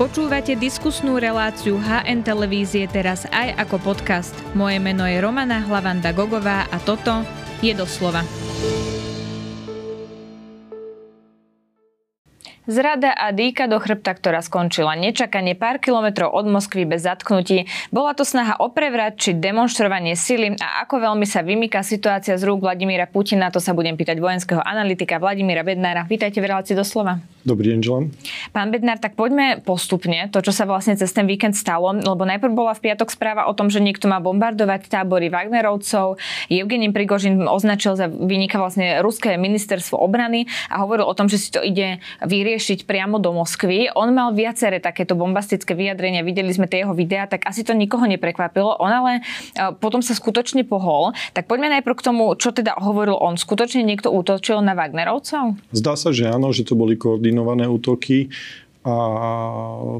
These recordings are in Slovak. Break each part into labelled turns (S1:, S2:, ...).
S1: Počúvate diskusnú reláciu HN Televízie teraz aj ako podcast. Moje meno je Romana Hlavanda Gogová a toto je doslova. Zrada a dýka do chrbta, ktorá skončila nečakanie pár kilometrov od Moskvy bez zatknutí. Bola to snaha o prevrat či demonstrovanie sily a ako veľmi sa vymýka situácia z rúk Vladimíra Putina, to sa budem pýtať vojenského analytika Vladimíra Bednára. Vítajte v relácii doslova.
S2: Dobrý deň, želám.
S1: Pán Bednár, tak poďme postupne, to, čo sa vlastne cez ten víkend stalo, lebo najprv bola v piatok správa o tom, že niekto má bombardovať tábory Wagnerovcov. Evgenin Prigožin označil za vynika vlastne ruské ministerstvo obrany a hovoril o tom, že si to ide vyriešiť priamo do Moskvy. On mal viaceré takéto bombastické vyjadrenia, videli sme tie jeho videá, tak asi to nikoho neprekvapilo. On ale e, potom sa skutočne pohol. Tak poďme najprv k tomu, čo teda hovoril on. Skutočne niekto útočil na Wagnerovcov?
S2: Zdá sa, že áno, že to boli koordinácie koordinované útoky a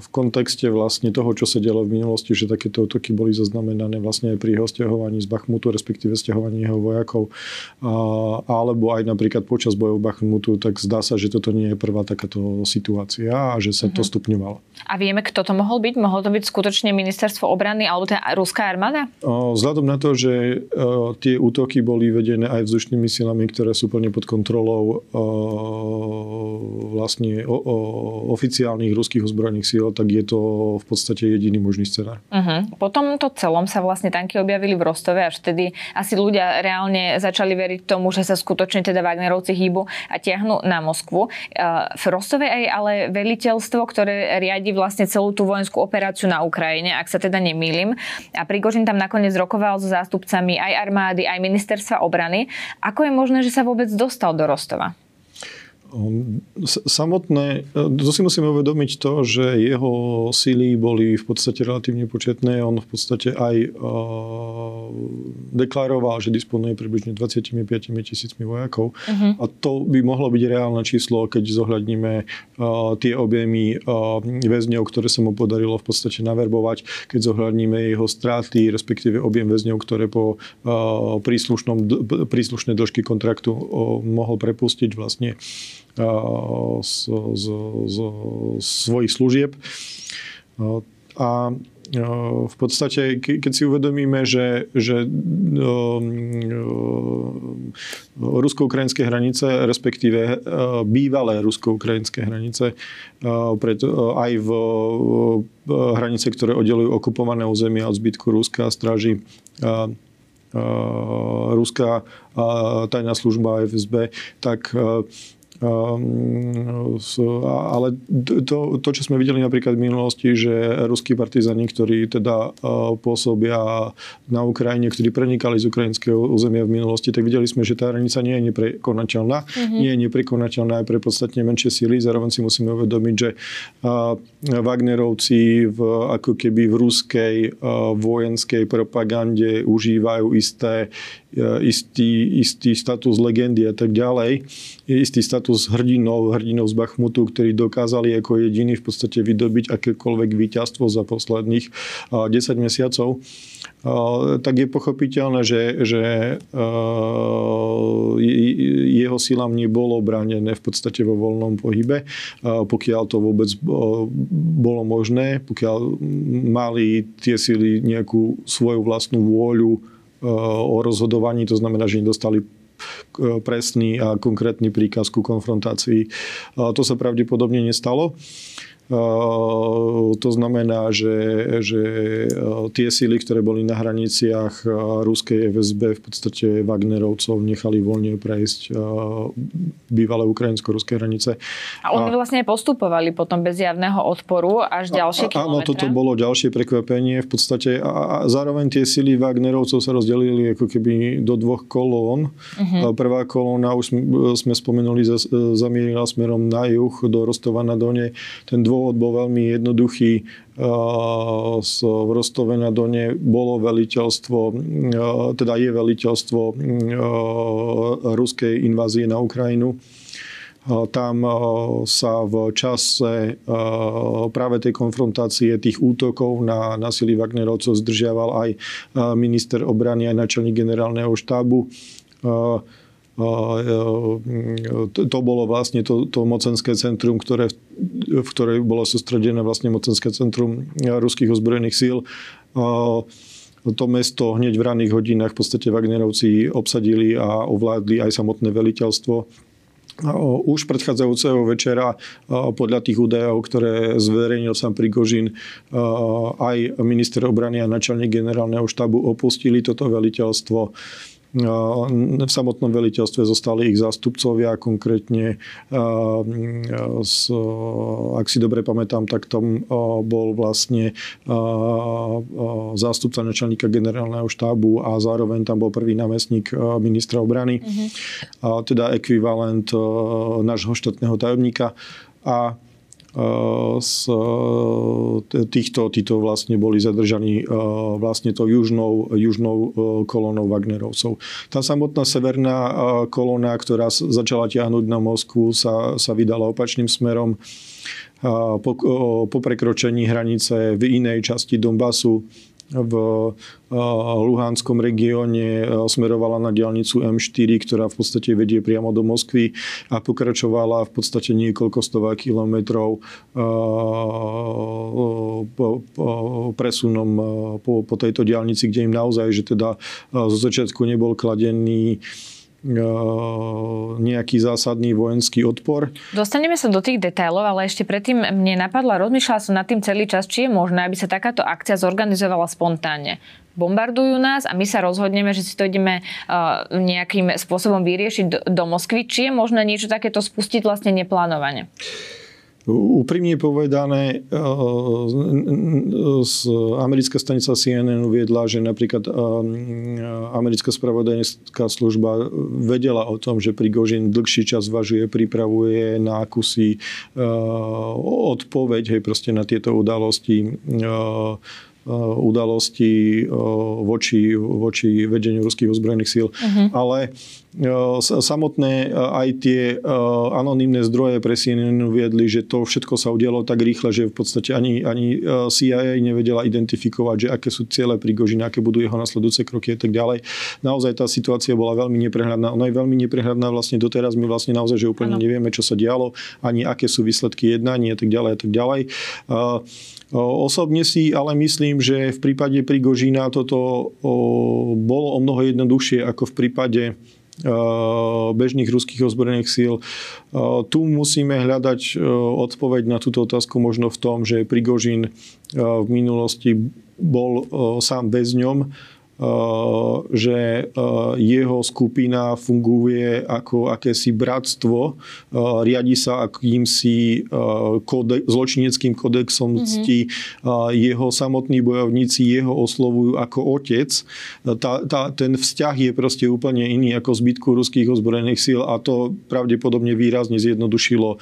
S2: v kontexte vlastne toho, čo sa dialo v minulosti, že takéto útoky boli zaznamenané vlastne aj pri jeho stiahovaní z Bachmutu, respektíve stiahovaní jeho vojakov, a, alebo aj napríklad počas bojov Bachmutu, tak zdá sa, že toto nie je prvá takáto situácia a že sa uh-huh. to mhm. stupňovalo.
S1: A vieme, kto to mohol byť? Mohol to byť skutočne ministerstvo obrany alebo tá ruská armáda?
S2: Vzhľadom na to, že tie útoky boli vedené aj vzdušnými silami, ktoré sú plne pod kontrolou vlastne oficiálne oficiálnych ruských ozbrojených síl, tak je to v podstate jediný možný scenár.
S1: Uh-huh. Po tomto celom sa vlastne tanky objavili v Rostove, až vtedy asi ľudia reálne začali veriť tomu, že sa skutočne teda Wagnerovci hýbu a tiahnu na Moskvu. V Rostove aj ale veliteľstvo, ktoré riadi vlastne celú tú vojenskú operáciu na Ukrajine, ak sa teda nemýlim. A Prigožin tam nakoniec rokoval so zástupcami aj armády, aj ministerstva obrany. Ako je možné, že sa vôbec dostal do Rostova?
S2: Samotné, to si musíme uvedomiť to, že jeho síly boli v podstate relatívne početné. On v podstate aj deklaroval, že disponuje približne 25 tisícmi vojakov. Uh-huh. A to by mohlo byť reálne číslo, keď zohľadníme tie objemy väzňov, ktoré sa mu podarilo v podstate naverbovať, keď zohľadníme jeho straty, respektíve objem väzňov, ktoré po príslušnom, príslušnej dĺžky kontraktu mohol prepustiť vlastne z, z, z svojich služieb. A v podstate, keď si uvedomíme, že, že rusko-ukrajinské hranice, respektíve bývalé rusko-ukrajinské hranice, aj v hranice, ktoré oddelujú okupované územia od zbytku Ruska, stráži ruská tajná služba FSB, tak ale to, to, čo sme videli napríklad v minulosti, že ruskí partizani, ktorí teda e, pôsobia na Ukrajine, ktorí prenikali z ukrajinského územia v minulosti, tak videli sme, že tá hranica nie je neprekonateľná. Mm-hmm. Nie je neprekonateľná aj pre podstatne menšie síly. Zároveň si musíme uvedomiť, že Wagnerovci v, ako keby v ruskej vojenskej propagande užívajú isté istý, istý status legendy a tak ďalej, istý status hrdinov, hrdinov z Bachmutu, ktorí dokázali ako jediní v podstate vydobiť akékoľvek víťazstvo za posledných 10 mesiacov, tak je pochopiteľné, že, že jeho silám nebolo bránené v podstate vo voľnom pohybe, pokiaľ to vôbec bolo možné, pokiaľ mali tie sily nejakú svoju vlastnú vôľu o rozhodovaní, to znamená, že nedostali presný a konkrétny príkaz ku konfrontácii. To sa pravdepodobne nestalo. To znamená, že, že tie síly, ktoré boli na hraniciach ruskej FSB, v podstate Wagnerovcov nechali voľne prejsť bývalé ukrajinsko-ruské hranice.
S1: A oni a, vlastne postupovali potom bez javného odporu až ďalšie kilometre?
S2: Áno, toto bolo ďalšie prekvapenie. V podstate a, a zároveň tie síly Wagnerovcov sa rozdelili ako keby do dvoch kolón. Uh-huh. Prvá kolóna, už sme, sme spomenuli, zamierila smerom na juh do Rostova na Done. Ten dvo dôvod bol veľmi jednoduchý. V Rostove na Done bolo veliteľstvo, teda je veliteľstvo ruskej invázie na Ukrajinu. Tam sa v čase práve tej konfrontácie tých útokov na, sily Wagnerovcov zdržiaval aj minister obrany, aj načelník generálneho štábu to bolo vlastne to, to mocenské centrum, ktoré, v ktorej bolo sústredené vlastne mocenské centrum ruských ozbrojených síl to mesto hneď v ranných hodinách v podstate Wagnerovci obsadili a ovládli aj samotné veliteľstvo. Už predchádzajúceho večera podľa tých údajov, ktoré zverejnil sám Prigožin, aj minister obrany a načelník generálneho štábu opustili toto veliteľstvo v samotnom veliteľstve zostali ich zástupcovia, konkrétne, ak si dobre pamätám, tak tam bol vlastne zástupca načelníka generálneho štábu a zároveň tam bol prvý námestník ministra obrany, uh-huh. teda ekvivalent nášho štátneho tajomníka. A z týchto, títo vlastne boli zadržaní vlastne to južnou, južnou kolónou Wagnerovcov. Tá samotná severná kolóna, ktorá začala tiahnuť na Moskvu, sa, sa vydala opačným smerom po, po prekročení hranice v inej časti Donbasu v Luhánskom regióne smerovala na diálnicu M4, ktorá v podstate vedie priamo do Moskvy a pokračovala v podstate niekoľko stová kilometrov presunom po, po tejto diálnici, kde im naozaj, že teda zo začiatku nebol kladený nejaký zásadný vojenský odpor.
S1: Dostaneme sa do tých detailov, ale ešte predtým mne napadla, rozmýšľala som nad tým celý čas, či je možné, aby sa takáto akcia zorganizovala spontánne. Bombardujú nás a my sa rozhodneme, že si to ideme nejakým spôsobom vyriešiť do, do Moskvy. Či je možné niečo takéto spustiť vlastne neplánovane?
S2: Úprimne povedané, z americká stanica CNN uviedla, že napríklad americká spravodajská služba vedela o tom, že Prigožin dlhší čas zvažuje, pripravuje na akúsi odpoveď hej, proste na tieto udalosti udalosti voči, voči vedeniu ruských ozbrojených síl. Uh-huh. Ale samotné aj tie anonimné zdroje pre CNN uviedli, že to všetko sa udialo tak rýchle, že v podstate ani, ani CIA nevedela identifikovať, že aké sú ciele Prigožina, aké budú jeho nasledujúce kroky a tak ďalej. Naozaj tá situácia bola veľmi neprehľadná. Ona je veľmi neprehľadná vlastne doteraz. My vlastne naozaj, že úplne ano. nevieme, čo sa dialo, ani aké sú výsledky jednání a tak ďalej a tak ďalej. Osobne si ale myslím, že v prípade Prigožína toto bolo o mnoho jednoduchšie ako v prípade bežných ruských ozbrojených síl. Tu musíme hľadať odpoveď na túto otázku možno v tom, že Prigožín v minulosti bol sám väzňom že eh, jeho skupina funguje ako akési bratstvo, eh, riadi sa akýmsi kode, zločineckým kodexom mm-hmm. cti, jeho samotní bojovníci jeho oslovujú ako otec. Tá, tá, ten vzťah je proste úplne iný ako zbytku ruských ozbrojených síl a to pravdepodobne výrazne zjednodušilo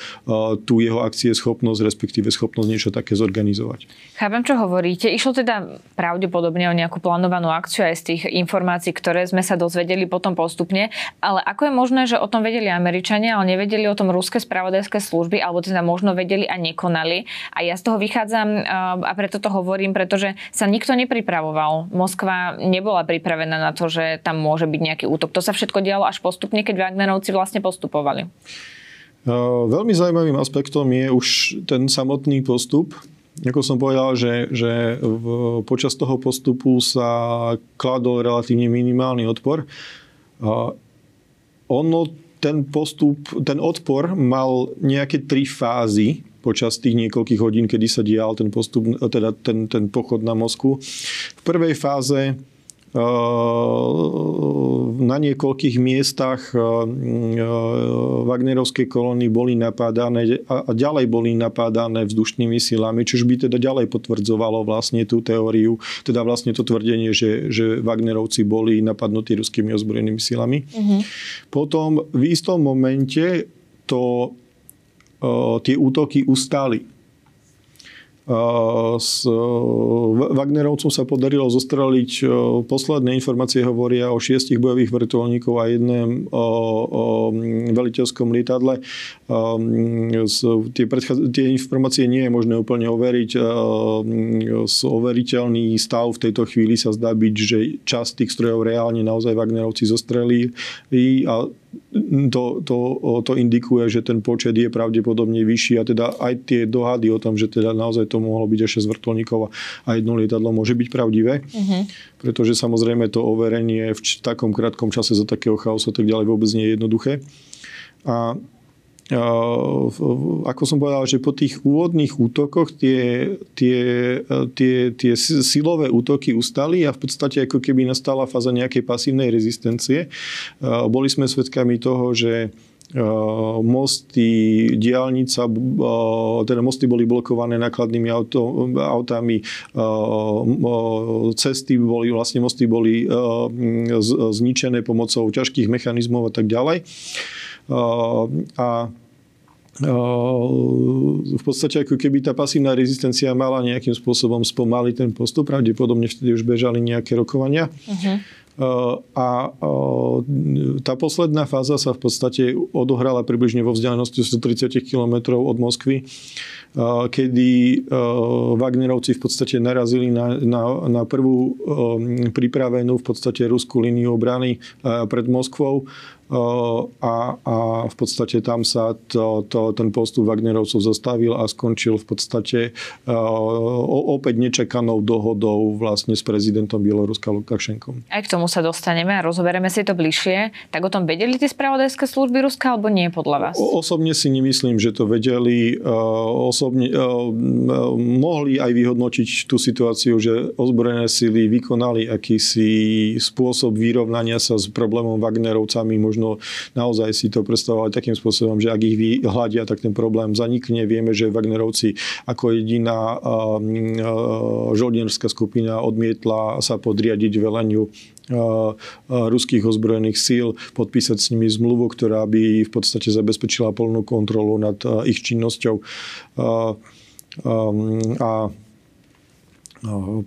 S2: tú jeho akcie schopnosť, respektíve schopnosť niečo také zorganizovať.
S1: Chápem, čo hovoríte. Išlo teda pravdepodobne o nejakú plánovanú akciu aj z tých informácií, ktoré sme sa dozvedeli potom postupne. Ale ako je možné, že o tom vedeli Američania, ale nevedeli o tom ruské spravodajské služby, alebo teda možno vedeli a nekonali. A ja z toho vychádzam eh, a preto to hovorím, pretože sa nikto nepripravoval. Moskva nebola pripravená na to, že tam môže byť nejaký útok. To sa všetko dialo až postupne, keď Wagnerovci vlastne postupovali.
S2: Eh, veľmi zaujímavým aspektom je už ten samotný postup, ako som povedal, že, že v, počas toho postupu sa kladol relatívne minimálny odpor. A ono, ten postup, ten odpor mal nejaké tri fázy počas tých niekoľkých hodín, kedy sa dial ten postup, teda ten, ten pochod na Moskvu. V prvej fáze na niekoľkých miestach Wagnerovskej kolóny boli napádané a ďalej boli napádané vzdušnými silami, čož by teda ďalej potvrdzovalo vlastne tú teóriu, teda vlastne to tvrdenie, že, že Wagnerovci boli napadnutí ruskými ozbrojenými silami. Uh-huh. Potom v istom momente to, tie útoky ustali s Wagnerovcom sa podarilo zostreliť, posledné informácie hovoria o šiestich bojových vrtulníkov a jednom o, o veliteľskom lietadle. Tie, predchá... tie informácie nie je možné úplne overiť. Overiteľný stav v tejto chvíli sa zdá byť, že časť tých strojov reálne naozaj Wagnerovci zostrelili a to, to, to indikuje, že ten počet je pravdepodobne vyšší a teda aj tie dohady o tom, že teda naozaj to mohlo byť až 6 vrtulníkov a jedno lietadlo môže byť pravdivé. Uh-huh. Pretože samozrejme to overenie v takom krátkom čase za takého chaosu tak ďalej vôbec nie je jednoduché. A ako som povedal, že po tých úvodných útokoch tie, tie, tie, tie silové útoky ustali a v podstate ako keby nastala fáza nejakej pasívnej rezistencie. Boli sme svedkami toho, že mosty, diálnica, teda mosty boli blokované nákladnými auto, autami, cesty boli, vlastne mosty boli zničené pomocou ťažkých mechanizmov a tak ďalej a v podstate ako keby tá pasívna rezistencia mala nejakým spôsobom spomaliť ten postup, pravdepodobne vtedy už bežali nejaké rokovania. Uh-huh. A tá posledná fáza sa v podstate odohrala približne vo vzdialenosti 130 km od Moskvy, kedy Wagnerovci v podstate narazili na, na, na prvú pripravenú v podstate ruskú líniu obrany pred Moskvou a, a v podstate tam sa to, to, ten postup Wagnerovcov zastavil a skončil v podstate opäť nečakanou dohodou vlastne s prezidentom Bieloruska Lukašenkom.
S1: Aj k tomu sa dostaneme a rozoberieme si to bližšie. Tak o tom vedeli tie spravodajské služby Ruska alebo nie podľa vás?
S2: O, osobne si nemyslím, že to vedeli. Osobne mohli aj vyhodnotiť tú situáciu, že ozbrojené sily vykonali akýsi spôsob vyrovnania sa s problémom Wagnerovcami, možno možno naozaj si to predstavovali takým spôsobom, že ak ich vyhľadia, tak ten problém zanikne. Vieme, že Wagnerovci ako jediná žoldnierská skupina odmietla sa podriadiť veleniu ruských ozbrojených síl, podpísať s nimi zmluvu, ktorá by v podstate zabezpečila plnú kontrolu nad ich činnosťou. A No,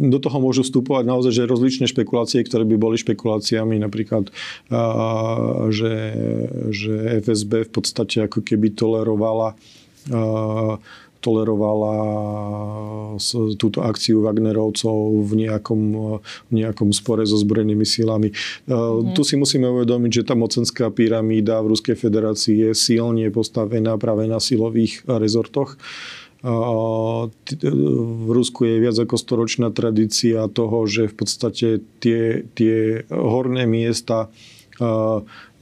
S2: do toho môžu vstupovať naozaj že rozličné špekulácie, ktoré by boli špekuláciami, napríklad, že, že FSB v podstate ako keby tolerovala tolerovala túto akciu Wagnerovcov v nejakom, v nejakom spore so zbrojenými silami. Mm. Tu si musíme uvedomiť, že tá mocenská pyramída v Ruskej federácii je silne postavená práve na silových rezortoch. V Rusku je viac ako storočná tradícia toho, že v podstate tie, tie horné miesta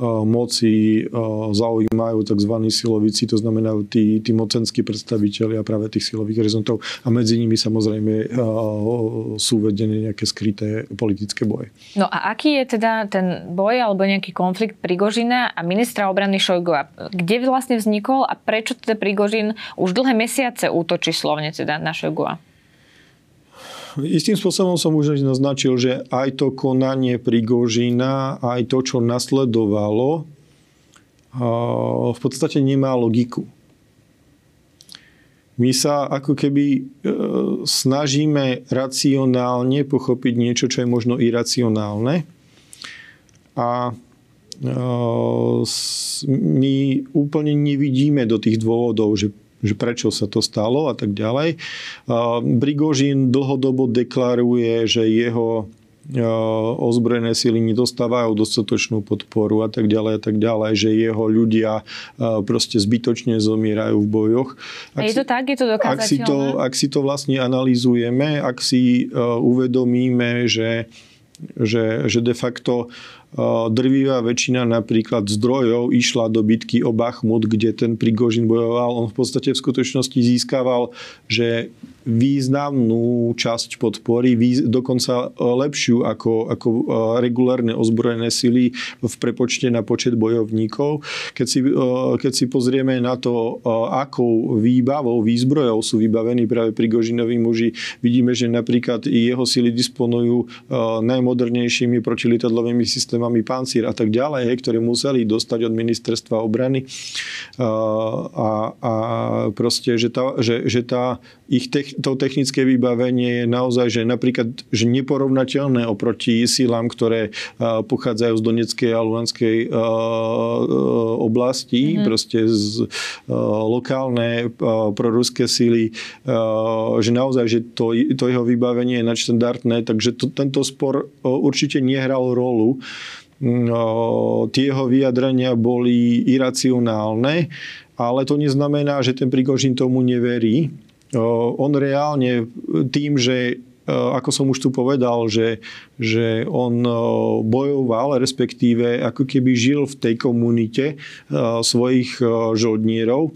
S2: moci zaujímajú tzv. silovici, to znamená tí, tí mocenskí predstaviteľi a práve tých silových horizontov a medzi nimi samozrejme sú vedené nejaké skryté politické boje.
S1: No a aký je teda ten boj alebo nejaký konflikt Prigožina a ministra obrany Šojgova? Kde vlastne vznikol a prečo teda Prigožin už dlhé mesiace útočí slovne teda na Šojgova?
S2: Istým spôsobom som už naznačil, že aj to konanie Prigožina, aj to, čo nasledovalo, v podstate nemá logiku. My sa ako keby e, snažíme racionálne pochopiť niečo, čo je možno iracionálne. A e, my úplne nevidíme do tých dôvodov, že že prečo sa to stalo a tak ďalej. Brigožín dlhodobo deklaruje, že jeho ozbrojené síly nedostávajú dostatočnú podporu a tak ďalej a tak ďalej, že jeho ľudia proste zbytočne zomierajú v bojoch.
S1: Ak je to tak? Je to dokázateľné?
S2: Ak si to, ak si to vlastne analýzujeme, ak si uvedomíme, že, že, že de facto drvivá väčšina napríklad zdrojov išla do bitky o Bachmut, kde ten Prigožin bojoval. On v podstate v skutočnosti získaval, že významnú časť podpory, dokonca lepšiu ako, ako regulárne ozbrojené sily v prepočte na počet bojovníkov. Keď si, keď si pozrieme na to, akou výbavou, výzbrojou sú vybavení práve Prigožinoví muži, vidíme, že napríklad jeho sily disponujú najmodernejšími protilietadlovými systémami Pancír a tak ďalej, ktoré museli dostať od ministerstva obrany. A, a proste, že tá, že, že tá ich tech, to technické vybavenie je naozaj, že napríklad že neporovnateľné oproti sílám, ktoré pochádzajú z Donetskej a Luhanskej uh, oblasti, mm-hmm. proste z lokálne proruské síly, že naozaj, že to, to jeho vybavenie je nadštandardné, takže to, tento spor určite nehral rolu tie jeho vyjadrenia boli iracionálne, ale to neznamená, že ten Prigožin tomu neverí. On reálne tým, že ako som už tu povedal, že, že on bojoval, respektíve ako keby žil v tej komunite svojich žoldnierov.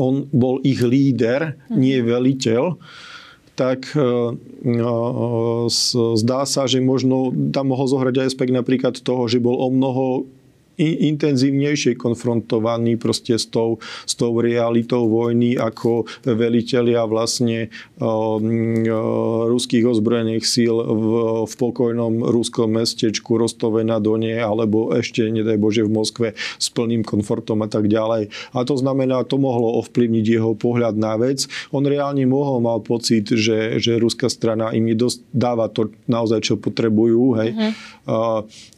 S2: On bol ich líder, nie veliteľ tak zdá sa, že možno tam mohol zohrať aj aspekt napríklad toho, že bol o mnoho intenzívnejšie konfrontovaní proste s tou, s tou realitou vojny ako velitelia vlastne uh, ruských ozbrojených síl v, v pokojnom ruskom mestečku Rostove na Donie alebo ešte, nedaj Bože, v Moskve s plným komfortom a tak ďalej. A to znamená, to mohlo ovplyvniť jeho pohľad na vec. On reálne mohol mal pocit, že, že ruská strana im dáva to naozaj, čo potrebujú. Hej. Uh-huh. A,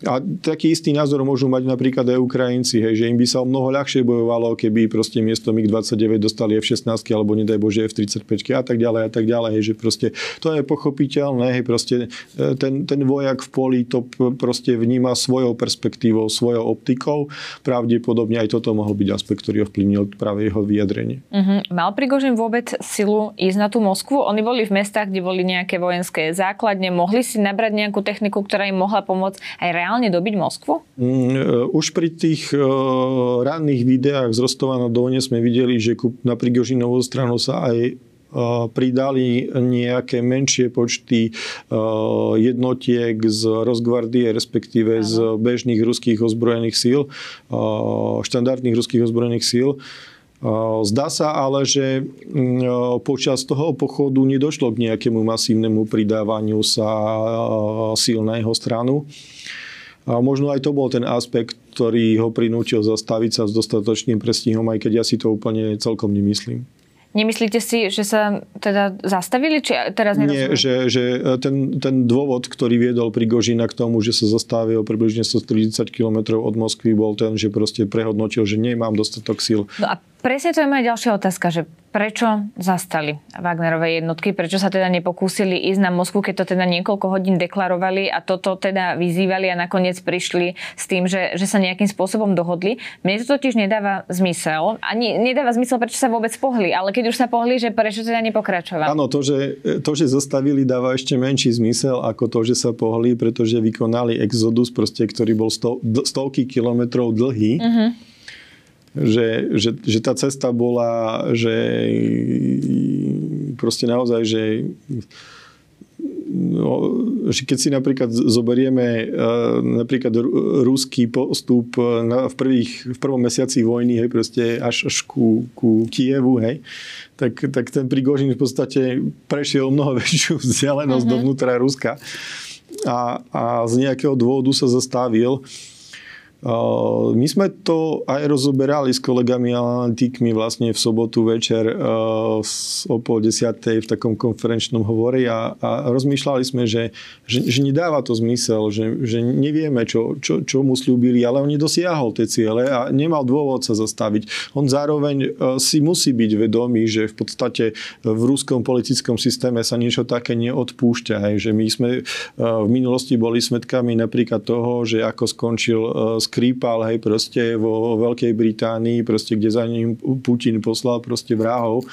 S2: a taký istý názor môžu mať napríklad napríklad aj Ukrajinci, hej, že im by sa o mnoho ľahšie bojovalo, keby proste miesto MiG-29 dostali F-16 alebo nedaj Bože F-35 a tak ďalej a tak ďalej, hej, že proste to je pochopiteľné, hej, proste e, ten, ten vojak v poli to proste vníma svojou perspektívou, svojou optikou. Pravdepodobne aj toto mohol byť aspekt, ktorý ovplyvnil práve jeho vyjadrenie.
S1: Uh-huh. Mal Prigožin vôbec silu ísť na tú Moskvu? Oni boli v mestách, kde boli nejaké vojenské základne, mohli si nabrať nejakú techniku, ktorá im mohla pomôcť aj reálne dobiť Moskvu?
S2: Mm, už pri tých uh, ranných videách z Rostova na Done sme videli, že na Prigožinovú stranu sa aj e, pridali nejaké menšie počty e, jednotiek z rozgvardie, respektíve z bežných ruských ozbrojených síl, štandardných ruských ozbrojených síl. Zdá sa ale, že počas toho pochodu nedošlo k nejakému masívnemu pridávaniu sa síl na jeho stranu. A možno aj to bol ten aspekt, ktorý ho prinútil zastaviť sa s dostatočným prestihom, aj keď ja si to úplne celkom nemyslím.
S1: Nemyslíte si, že sa teda zastavili? Či teraz
S2: Nie, že, že ten, ten dôvod, ktorý viedol Prigožina k tomu, že sa zastavil približne 130 km od Moskvy, bol ten, že proste prehodnotil, že nemám dostatok síl.
S1: No a presne to je moja ďalšia otázka, že prečo zastali Wagnerové jednotky, prečo sa teda nepokúsili ísť na Moskvu, keď to teda niekoľko hodín deklarovali a toto teda vyzývali a nakoniec prišli s tým, že, že sa nejakým spôsobom dohodli. Mne to totiž nedáva zmysel. Ani nedáva zmysel, prečo sa vôbec pohli, ale keď už sa pohli, že prečo teda nepokračovali.
S2: Áno, to že, to, že zastavili, dáva ešte menší zmysel ako to, že sa pohli, pretože vykonali exodus, proste, ktorý bol sto, stovky kilometrov dlhý. Uh-huh že, že, že tá cesta bola, že proste naozaj, že No, že keď si napríklad zoberieme uh, napríklad ruský postup na, v, prvých, v prvom mesiaci vojny, hej, proste až, až ku, ku Kievu, hej, tak, tak ten Prigožin v podstate prešiel mnoho väčšiu vzdialenosť uh-huh. dovnútra Ruska a, a z nejakého dôvodu sa zastavil. My sme to aj rozoberali s kolegami analytikmi vlastne v sobotu večer o pol desiatej v takom konferenčnom hovore a, a rozmýšľali sme, že, že, že nedáva to zmysel, že, že nevieme, čo, čo, čo mu slúbili, ale on nedosiahol tie ciele a nemal dôvod sa zastaviť. On zároveň si musí byť vedomý, že v podstate v ruskom politickom systéme sa niečo také neodpúšťa. Hej, že my sme v minulosti boli smetkami napríklad toho, že ako skončil Skripal, hej, proste vo Veľkej Británii, proste, kde za ním Putin poslal proste vrahov.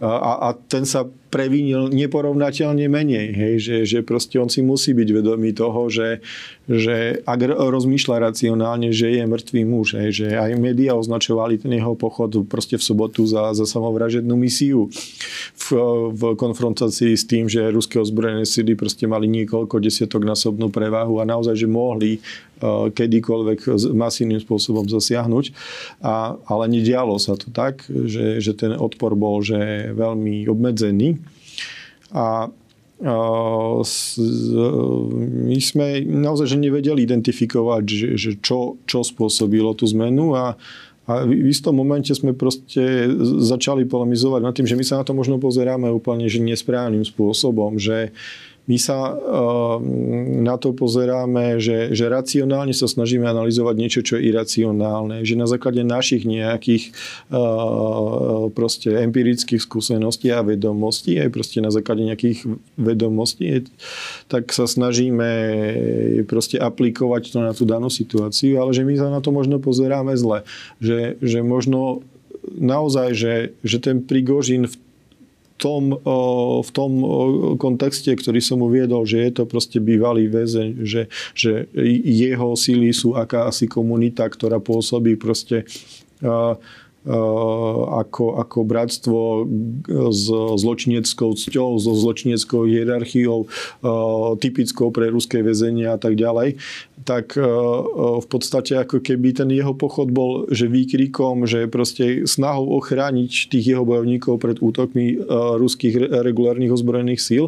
S2: A, a ten sa previnil neporovnateľne menej. Hej? Že, že proste on si musí byť vedomý toho, že, že ak rozmýšľa racionálne, že je mŕtvý muž. Hej? Že aj médiá označovali ten jeho pochod proste v sobotu za, za samovražednú misiu v, v konfrontácii s tým, že ruské ozbrojené sily proste mali niekoľko desiatok násobnú prevahu a naozaj, že mohli kedykoľvek masívnym spôsobom zasiahnuť. A, ale nedialo sa to tak, že, že ten odpor bol že veľmi obmedzený. A my sme naozaj že nevedeli identifikovať, že, že čo, čo spôsobilo tú zmenu a, a v istom momente sme proste začali polemizovať nad tým, že my sa na to možno pozeráme úplne že nesprávnym spôsobom, že, my sa na to pozeráme, že, že racionálne sa snažíme analyzovať niečo, čo je iracionálne. Že na základe našich nejakých proste empirických skúseností a vedomostí, aj proste na základe nejakých vedomostí, tak sa snažíme proste aplikovať to na tú danú situáciu, ale že my sa na to možno pozeráme zle. Že, že možno naozaj, že, že ten Prigožin v tom, v tom kontexte, ktorý som uviedol, že je to proste bývalý väzeň, že, že jeho síly sú akási komunita, ktorá pôsobí proste ako, ako bratstvo s zločineckou cťou, so zločineckou hierarchiou, typickou pre ruské väzenia a tak ďalej tak e, e, v podstate ako keby ten jeho pochod bol, že výkrikom, že proste snahou ochrániť tých jeho bojovníkov pred útokmi e, ruských regulárnych ozbrojených síl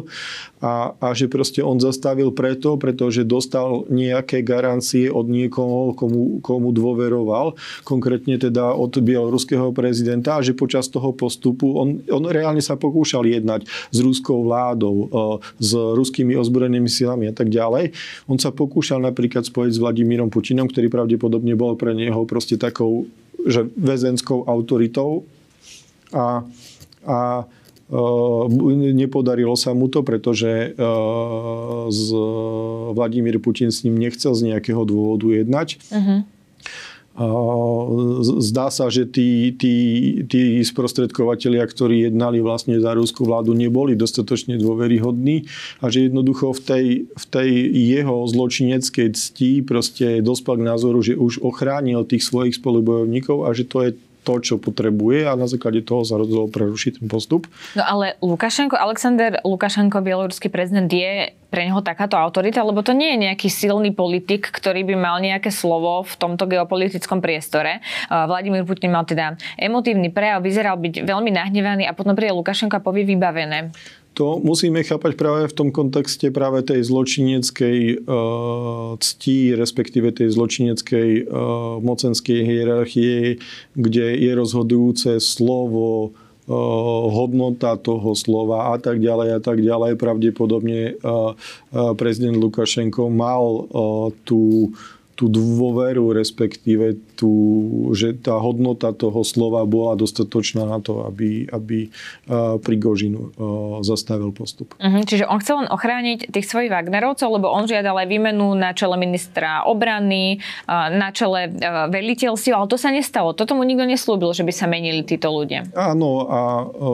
S2: a, a že proste on zastavil preto, pretože dostal nejaké garancie od niekoho, komu, komu dôveroval, konkrétne teda od bieloruského prezidenta a že počas toho postupu on, on reálne sa pokúšal jednať s ruskou vládou, s ruskými ozbrojenými silami a tak ďalej. On sa pokúšal napríklad spojiť s Vladimírom Putinom, ktorý pravdepodobne bol pre neho proste takou že väzenskou autoritou. A, a e, nepodarilo sa mu to, pretože e, z Vladimír Putin s ním nechcel z nejakého dôvodu jednať. Uh-huh. Zdá sa, že tí, tí, tí sprostredkovateľia, ktorí jednali vlastne za rúskú vládu, neboli dostatočne dôveryhodní a že jednoducho v tej, v tej jeho zločineckej cti proste dospel k názoru, že už ochránil tých svojich spolubojovníkov a že to je to, čo potrebuje a na základe toho sa rozhodol prerušiť ten postup.
S1: No ale Lukašenko, Alexander Lukašenko, bieloruský prezident, je pre neho takáto autorita, lebo to nie je nejaký silný politik, ktorý by mal nejaké slovo v tomto geopolitickom priestore. Vladimír Putin mal teda emotívny prejav, vyzeral byť veľmi nahnevaný a potom príde Lukašenko a povie vybavené
S2: to musíme chápať práve v tom kontexte práve tej zločineckej uh, cti, respektíve tej zločineckej uh, mocenskej hierarchie, kde je rozhodujúce slovo, uh, hodnota toho slova a tak ďalej a tak ďalej. Pravdepodobne uh, uh, prezident Lukašenko mal uh, tú tú dôveru, respektíve tú, že tá hodnota toho slova bola dostatočná na to, aby, aby uh, Prigožin uh, zastavil postup.
S1: Uh-huh, čiže on chcel len ochrániť tých svojich Wagnerovcov, lebo on žiadal aj výmenu na čele ministra obrany, uh, na čele uh, veliteľstiev, ale to sa nestalo. Toto mu nikto neslúbil, že by sa menili títo ľudia.
S2: Áno, a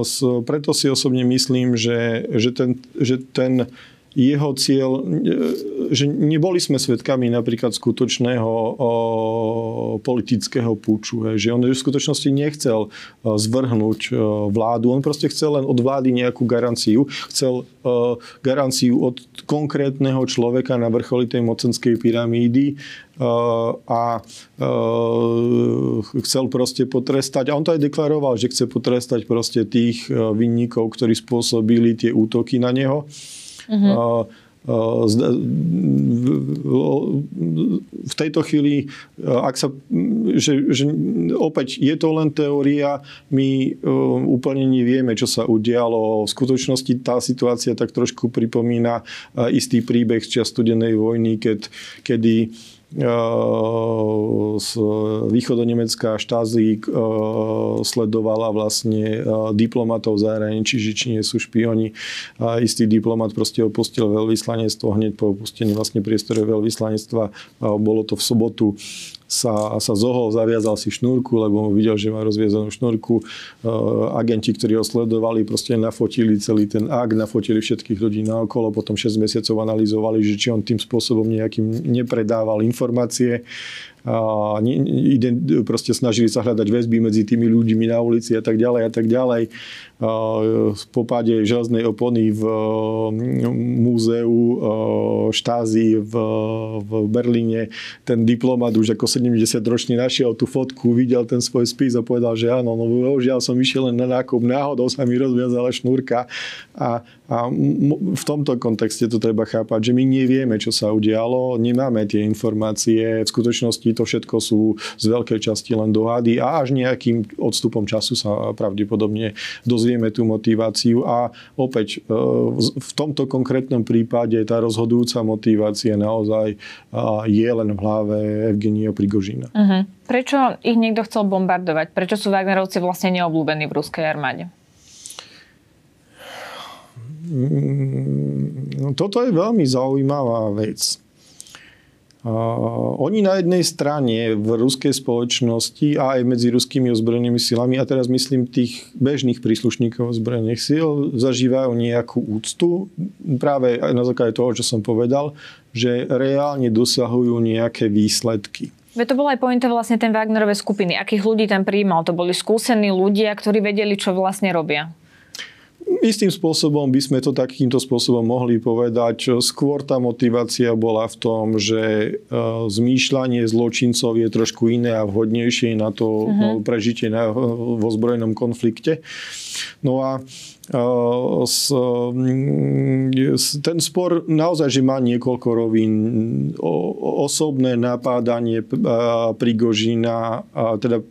S2: s, preto si osobne myslím, že, že ten, že ten jeho cieľ, e, že neboli sme svedkami napríklad skutočného o, politického púču, že on v skutočnosti nechcel e, zvrhnúť e, vládu, on proste chcel len od vlády nejakú garanciu, chcel garanciu od konkrétneho človeka na vrcholi tej mocenskej pyramídy a chcel proste potrestať, a on to aj deklaroval, že chce potrestať proste tých vinníkov, ktorí spôsobili tie útoky na neho. Uh-huh. V tejto chvíli, ak sa, že, že opäť je to len teória, my úplne nevieme, čo sa udialo. V skutočnosti tá situácia tak trošku pripomína istý príbeh z čas studenej vojny, keď, kedy z východonemecká štází sledovala vlastne diplomatov v zahraničí, že či nie sú špioni. A istý diplomat proste opustil veľvyslanectvo hneď po opustení vlastne priestore veľvyslanectva. Bolo to v sobotu sa, sa zohol, zaviazal si šnúrku, lebo videl, že má rozviezanú šnúrku. agenti, ktorí ho sledovali, proste nafotili celý ten akt, nafotili všetkých ľudí naokolo, potom 6 mesiacov analyzovali, že či on tým spôsobom nejakým nepredával informácie a proste snažili sa hľadať väzby medzi tými ľuďmi na ulici a tak ďalej a tak ďalej. V popade železnej opony v múzeu štázy v, v Berlíne. Ten diplomat už ako 70-ročný našiel tú fotku, videl ten svoj spis a povedal, že áno, no bohužiaľ som išiel len na nákup, náhodou sa mi rozviazala šnúrka. A, a v tomto kontexte to treba chápať, že my nevieme, čo sa udialo, nemáme tie informácie, v skutočnosti to všetko sú z veľkej časti len dohady a až nejakým odstupom času sa pravdepodobne dozvieme tú motiváciu a opäť e, v tomto konkrétnom prípade tá rozhodujúca motivácia naozaj je len v hlave Evgenia Prigožina. Uh-huh.
S1: Prečo ich niekto chcel bombardovať? Prečo sú Wagnerovci vlastne neobľúbení v ruskej armáde?
S2: Mm, no, toto je veľmi zaujímavá vec. Uh, oni na jednej strane v ruskej spoločnosti a aj medzi ruskými ozbrojenými silami, a teraz myslím tých bežných príslušníkov ozbrojených síl, zažívajú nejakú úctu práve na základe toho, čo som povedal, že reálne dosahujú nejaké výsledky.
S1: Veď to bola aj pointa vlastne ten Wagnerové skupiny. Akých ľudí tam prijímal? To boli skúsení ľudia, ktorí vedeli, čo vlastne robia.
S2: Istým spôsobom by sme to takýmto spôsobom mohli povedať. Skôr tá motivácia bola v tom, že e, zmýšľanie zločincov je trošku iné a vhodnejšie na to uh-huh. prežitie na, vo zbrojenom konflikte. No a ten spor naozaj, že má niekoľko rovín. Osobné napádanie Prigožina, teda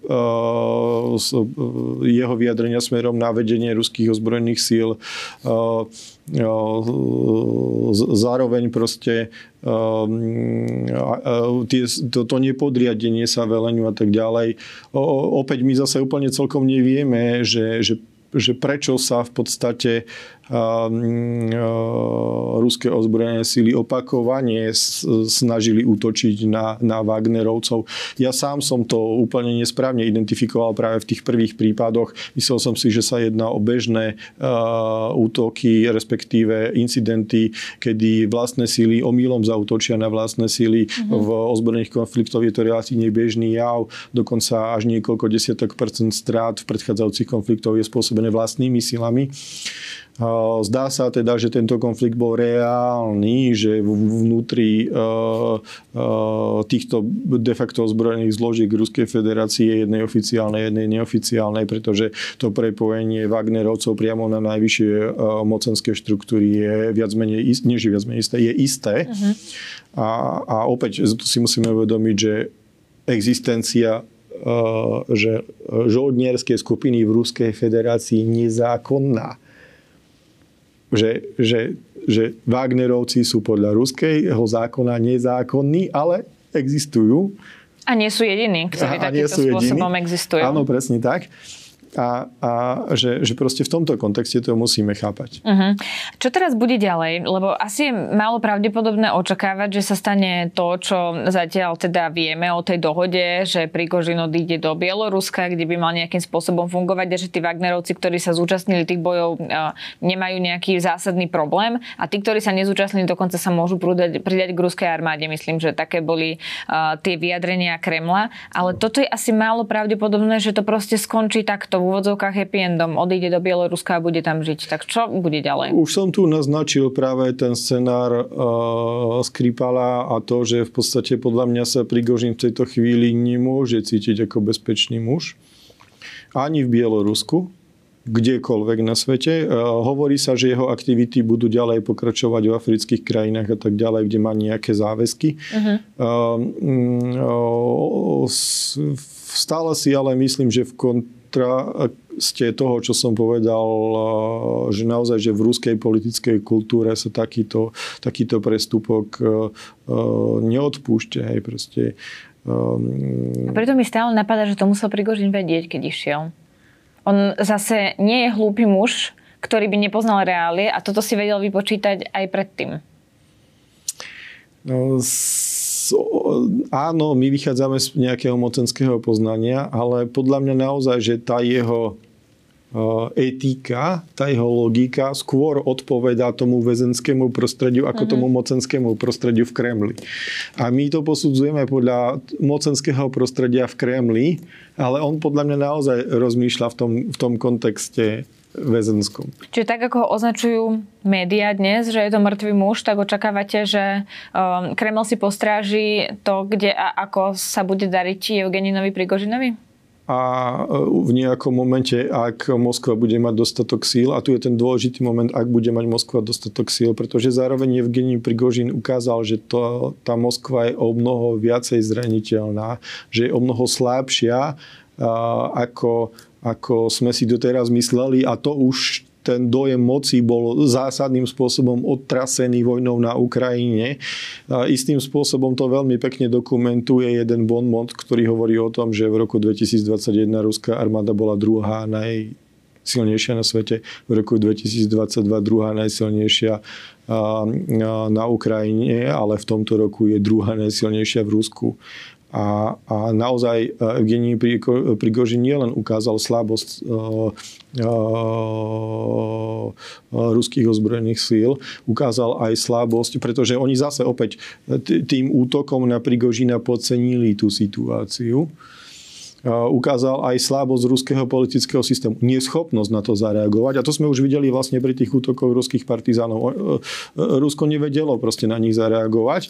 S2: jeho vyjadrenia smerom na vedenie ruských ozbrojených síl, zároveň proste to, to nepodriadenie sa veleniu a tak ďalej. Opäť my zase úplne celkom nevieme, že, že že prečo sa v podstate ruské ozbrojené síly opakovane snažili útočiť na, na Wagnerovcov. Ja sám som to úplne nesprávne identifikoval práve v tých prvých prípadoch. Myslel som si, že sa jedná o bežné uh, útoky, respektíve incidenty, kedy vlastné síly omýlom zautočia na vlastné síly. Mm-hmm. V ozbrojených konfliktoch je to relatívne bežný jav, dokonca až niekoľko desiatok percent strát v predchádzajúcich konfliktoch je spôsobené vlastnými silami. Zdá sa teda, že tento konflikt bol reálny, že vnútri e, e, týchto de facto ozbrojených zložiek Ruskej federácie jednej oficiálnej, jednej neoficiálnej, pretože to prepojenie Wagnerovcov priamo na najvyššie e, mocenské štruktúry je viac menej že viac menej isté, je isté. Uh-huh. A, a opäť tu si musíme uvedomiť, že existencia že žoldnierské skupiny v Ruskej federácii nezákonná že, že, že Wagnerovci sú podľa ruského zákona nezákonní, ale existujú.
S1: A nie sú jediní, ktorí takýmto spôsobom jediní. existujú.
S2: Áno, presne tak a, a že, že proste v tomto kontexte to musíme chápať.
S1: Uh-huh. Čo teraz bude ďalej? Lebo asi je málo pravdepodobné očakávať, že sa stane to, čo zatiaľ teda vieme o tej dohode, že Prigožin odíde do Bieloruska, kde by mal nejakým spôsobom fungovať a že tí Wagnerovci, ktorí sa zúčastnili tých bojov, nemajú nejaký zásadný problém a tí, ktorí sa nezúčastnili, dokonca sa môžu pridať, pridať k ruskej armáde. Myslím, že také boli tie vyjadrenia Kremla. Ale toto je asi málo pravdepodobné, že to proste skončí takto v úvodzovkách happy endom, odíde do Bieloruska a bude tam žiť. Tak čo bude ďalej?
S2: Už som tu naznačil práve ten scenár uh, Skripala a to, že v podstate podľa mňa sa Prigožin v tejto chvíli nemôže cítiť ako bezpečný muž. Ani v Bielorusku, kdekoľvek na svete. Uh, hovorí sa, že jeho aktivity budú ďalej pokračovať v afrických krajinách a tak ďalej, kde má nejaké záväzky. Uh-huh. Uh, stále si ale myslím, že v kon- kontraste toho, čo som povedal, že naozaj, že v ruskej politickej kultúre sa takýto, takýto prestupok neodpúšťa. Hej, proste,
S1: a preto mi stále napadá, že to musel Prigožin vedieť, keď išiel. On zase nie je hlúpy muž, ktorý by nepoznal reálie a toto si vedel vypočítať aj predtým.
S2: No, áno, my vychádzame z nejakého mocenského poznania, ale podľa mňa naozaj, že tá jeho etika, tá jeho logika skôr odpovedá tomu väzenskému prostrediu ako uh-huh. tomu mocenskému prostrediu v Kremli. A my to posudzujeme podľa mocenského prostredia v Kremli, ale on podľa mňa naozaj rozmýšľa v tom, v tom kontexte väzenskom.
S1: Čiže tak, ako ho označujú médiá dnes, že je to mŕtvý muž, tak očakávate, že um, Kreml si postráži to, kde a ako sa bude dariť Eugeninovi Prigožinovi?
S2: a v nejakom momente, ak Moskva bude mať dostatok síl, a tu je ten dôležitý moment, ak bude mať Moskva dostatok síl, pretože zároveň Evgení Prigožin ukázal, že to, tá Moskva je o mnoho viacej zraniteľná, že je o mnoho slabšia, ako, ako sme si doteraz mysleli a to už ten dojem moci bol zásadným spôsobom odtrasený vojnou na Ukrajine. A istým spôsobom to veľmi pekne dokumentuje jeden bonmot, ktorý hovorí o tom, že v roku 2021 ruská armáda bola druhá naj silnejšia na svete, v roku 2022 druhá najsilnejšia na Ukrajine, ale v tomto roku je druhá najsilnejšia v Rusku. A, a naozaj e, Evgenij Prigožin nielen ukázal slabosť uh, uh, ruských ozbrojených síl, ukázal aj slabosť, pretože oni zase opäť tým útokom na Prigožina podcenili tú situáciu. Ukázal aj slabosť ruského politického systému, neschopnosť na to zareagovať. A to sme už videli vlastne pri tých útokoch ruských partizánov. Rusko nevedelo proste na nich zareagovať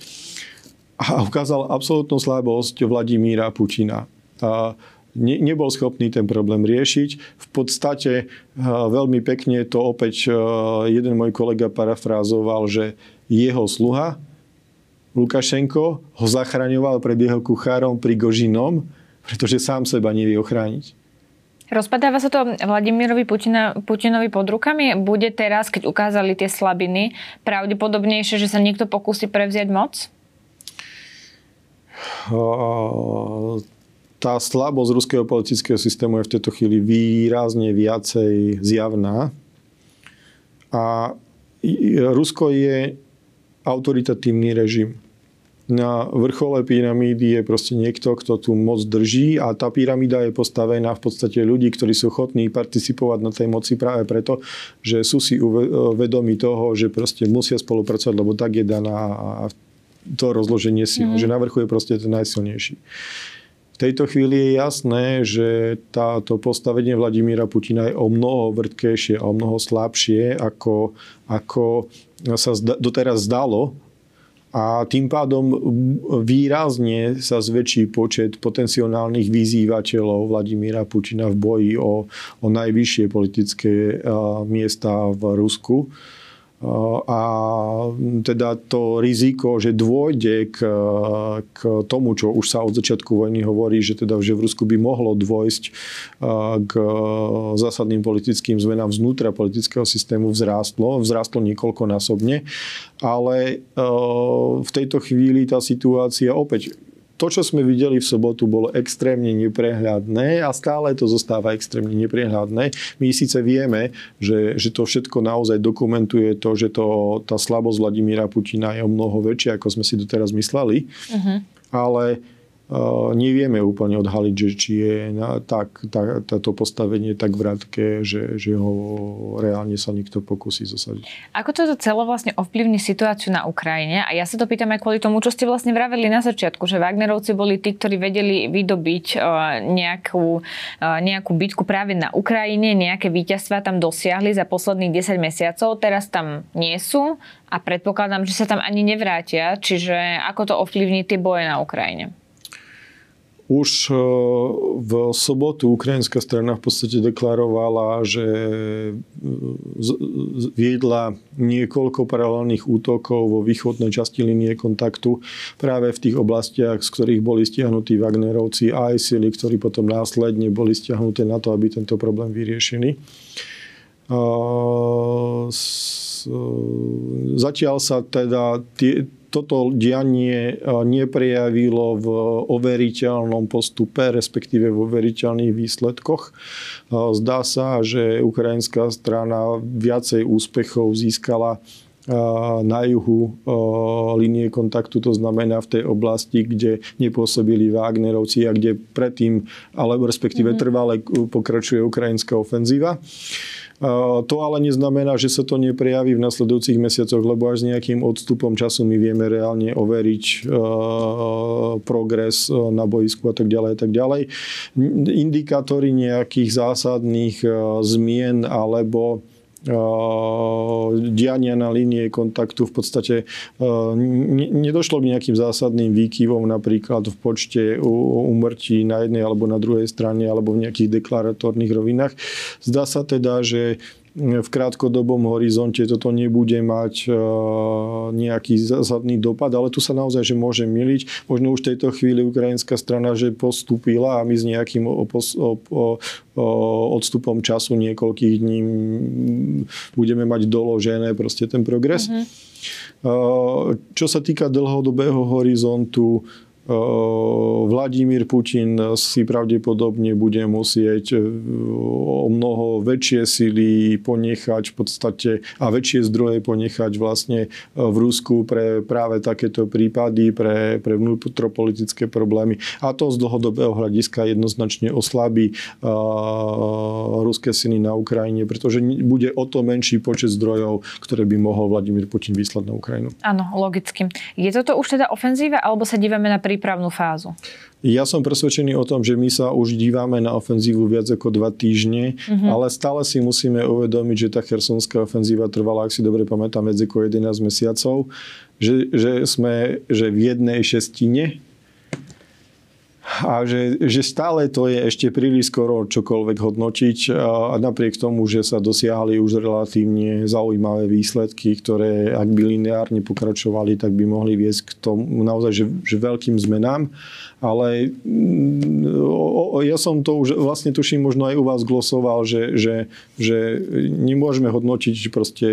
S2: a ukázal absolútnu slabosť Vladimíra Putina. A ne, nebol schopný ten problém riešiť. V podstate veľmi pekne to opäť jeden môj kolega parafrázoval, že jeho sluha Lukašenko ho zachraňoval pred jeho kuchárom Prigožinom, pretože sám seba nevie ochrániť.
S1: Rozpadáva sa to Vladimirovi Putina, Putinovi pod rukami? Bude teraz, keď ukázali tie slabiny, pravdepodobnejšie, že sa niekto pokusí prevziať moc?
S2: Tá slabosť ruského politického systému je v tejto chvíli výrazne viacej zjavná. A Rusko je autoritatívny režim. Na vrchole pyramídy je proste niekto, kto tu moc drží a tá pyramída je postavená v podstate ľudí, ktorí sú ochotní participovať na tej moci práve preto, že sú si vedomi toho, že proste musia spolupracovať, lebo tak je daná a to rozloženie síl, mm. že na vrchu je proste ten najsilnejší. V tejto chvíli je jasné, že táto postavenie Vladimíra Putina je o mnoho vrtkejšie a o mnoho slabšie, ako, ako sa doteraz zdalo. A tým pádom výrazne sa zväčší počet potenciálnych vyzývateľov Vladimíra Putina v boji o, o najvyššie politické miesta v Rusku a teda to riziko, že dôjde k, k tomu, čo už sa od začiatku vojny hovorí, že teda že v Rusku by mohlo dôjsť k zásadným politickým zmenám vnútra politického systému vzrástlo, vzrástlo niekoľkonásobne, ale v tejto chvíli tá situácia opäť to, čo sme videli v sobotu, bolo extrémne neprehľadné a stále to zostáva extrémne neprehľadné. My síce vieme, že, že to všetko naozaj dokumentuje to, že to, tá slabosť Vladimíra Putina je o mnoho väčšia, ako sme si doteraz mysleli, uh-huh. ale nevieme úplne odhaliť, že či je na, tak, tá, táto postavenie tak vrátke, že, že ho reálne sa nikto pokusí zasadiť.
S1: Ako toto celo vlastne ovplyvní situáciu na Ukrajine? A ja sa to pýtam aj kvôli tomu, čo ste vlastne vraveli na začiatku, že Wagnerovci boli tí, ktorí vedeli vydobiť nejakú, nejakú bitku práve na Ukrajine, nejaké víťazstva tam dosiahli za posledných 10 mesiacov, teraz tam nie sú a predpokladám, že sa tam ani nevrátia. Čiže ako to ovplyvní tie boje na Ukrajine?
S2: Už e, v sobotu ukrajinská strana v podstate deklarovala, že e, viedla niekoľko paralelných útokov vo východnej časti linie kontaktu práve v tých oblastiach, z ktorých boli stiahnutí Wagnerovci a aj sily, ktorí potom následne boli stiahnuté na to, aby tento problém vyriešili. Zatiaľ sa teda tie, toto dianie neprejavilo v overiteľnom postupe, respektíve v overiteľných výsledkoch. Zdá sa, že ukrajinská strana viacej úspechov získala na juhu linie kontaktu, to znamená v tej oblasti, kde nepôsobili Wagnerovci a kde predtým, alebo respektíve mm-hmm. trvale pokračuje ukrajinská ofenzíva. To ale neznamená, že sa to neprejaví v nasledujúcich mesiacoch, lebo až s nejakým odstupom času my vieme reálne overiť progres na boisku a tak ďalej a tak ďalej. Indikátory nejakých zásadných zmien alebo diania na línie kontaktu v podstate nedošlo k nejakým zásadným výkyvom napríklad v počte umrtí na jednej alebo na druhej strane alebo v nejakých deklaratórnych rovinách. Zdá sa teda, že v krátkodobom horizonte toto nebude mať e, nejaký zásadný dopad, ale tu sa naozaj že môže miliť. Možno už v tejto chvíli ukrajinská strana, že postúpila a my s nejakým opos, op, op, odstupom času niekoľkých dní budeme mať doložené proste ten progres. Mm-hmm. Čo sa týka dlhodobého horizontu, Vladimír Putin si pravdepodobne bude musieť o mnoho väčšie sily ponechať v podstate a väčšie zdroje ponechať vlastne v Rusku pre práve takéto prípady, pre, pre vnútropolitické problémy. A to z dlhodobého hľadiska jednoznačne oslabí ruské sily na Ukrajine, pretože bude o to menší počet zdrojov, ktoré by mohol Vladimír Putin vyslať na Ukrajinu.
S1: Áno, logicky. Je toto už teda ofenzíva, alebo sa dívame na prípad prípravnú fázu?
S2: Ja som presvedčený o tom, že my sa už dívame na ofenzívu viac ako dva týždne, mm-hmm. ale stále si musíme uvedomiť, že tá chersonská ofenzíva trvala, ak si dobre pamätám, ako 11 mesiacov, že, že sme že v jednej šestine a že, že stále to je ešte príliš skoro čokoľvek hodnotiť a napriek tomu, že sa dosiahli už relatívne zaujímavé výsledky, ktoré ak by lineárne pokračovali, tak by mohli viesť k tomu naozaj že, že veľkým zmenám ale mm, o, o, ja som to už vlastne tuším možno aj u vás glosoval, že, že, že nemôžeme hodnotiť proste,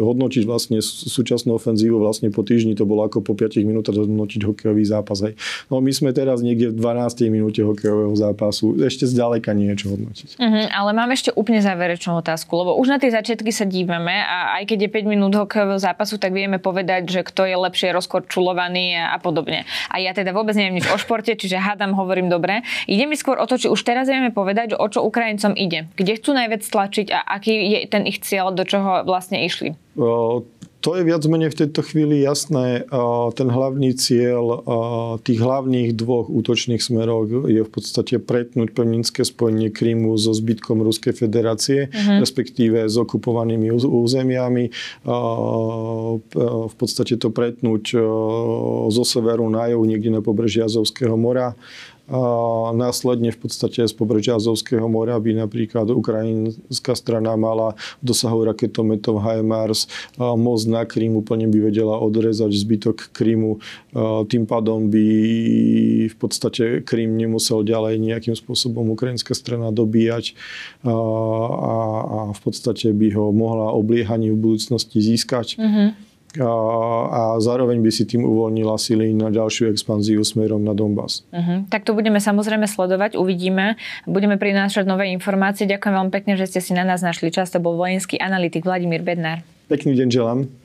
S2: hodnotiť vlastne súčasnú ofenzívu vlastne po týždni, to bolo ako po 5 minútach hodnotiť hokejový zápas. Hej. No my sme teraz niekde 12. minúte hokejového zápasu, ešte zďaleka niečo hodnotiť.
S1: Uh-huh, ale mám ešte úplne záverečnú otázku, lebo už na tie začiatky sa dívame a aj keď je 5 minút hokejového zápasu, tak vieme povedať, že kto je lepšie rozkorčulovaný a, a podobne. A ja teda vôbec neviem nič o športe, čiže hádam, hovorím dobre. Ide mi skôr o to, či už teraz vieme povedať, o čo Ukrajincom ide. Kde chcú najviac tlačiť a aký je ten ich cieľ, do čoho vlastne išli?
S2: O, to je viac menej v tejto chvíli jasné. Ten hlavný cieľ tých hlavných dvoch útočných smerov je v podstate pretnúť pevninské spojenie Krímu so zbytkom Ruskej federácie, uh-huh. respektíve s okupovanými územiami. V podstate to pretnúť zo severu na juh, niekde na pobreží Azovského mora a následne v podstate z pobrežia Azovského mora by napríklad ukrajinská strana mala dosahu raketometov HIMARS most na Krím úplne by vedela odrezať zbytok Krímu. Tým pádom by v podstate Krím nemusel ďalej nejakým spôsobom ukrajinská strana dobíjať a, v podstate by ho mohla obliehaní v budúcnosti získať. Mm-hmm a zároveň by si tým uvoľnila sily na ďalšiu expanziu smerom na Donbass.
S1: Uh-huh. Tak to budeme samozrejme sledovať, uvidíme. Budeme prinášať nové informácie. Ďakujem veľmi pekne, že ste si na nás našli čas. To bol vojenský analytik Vladimír Bednár.
S2: Pekný deň želám.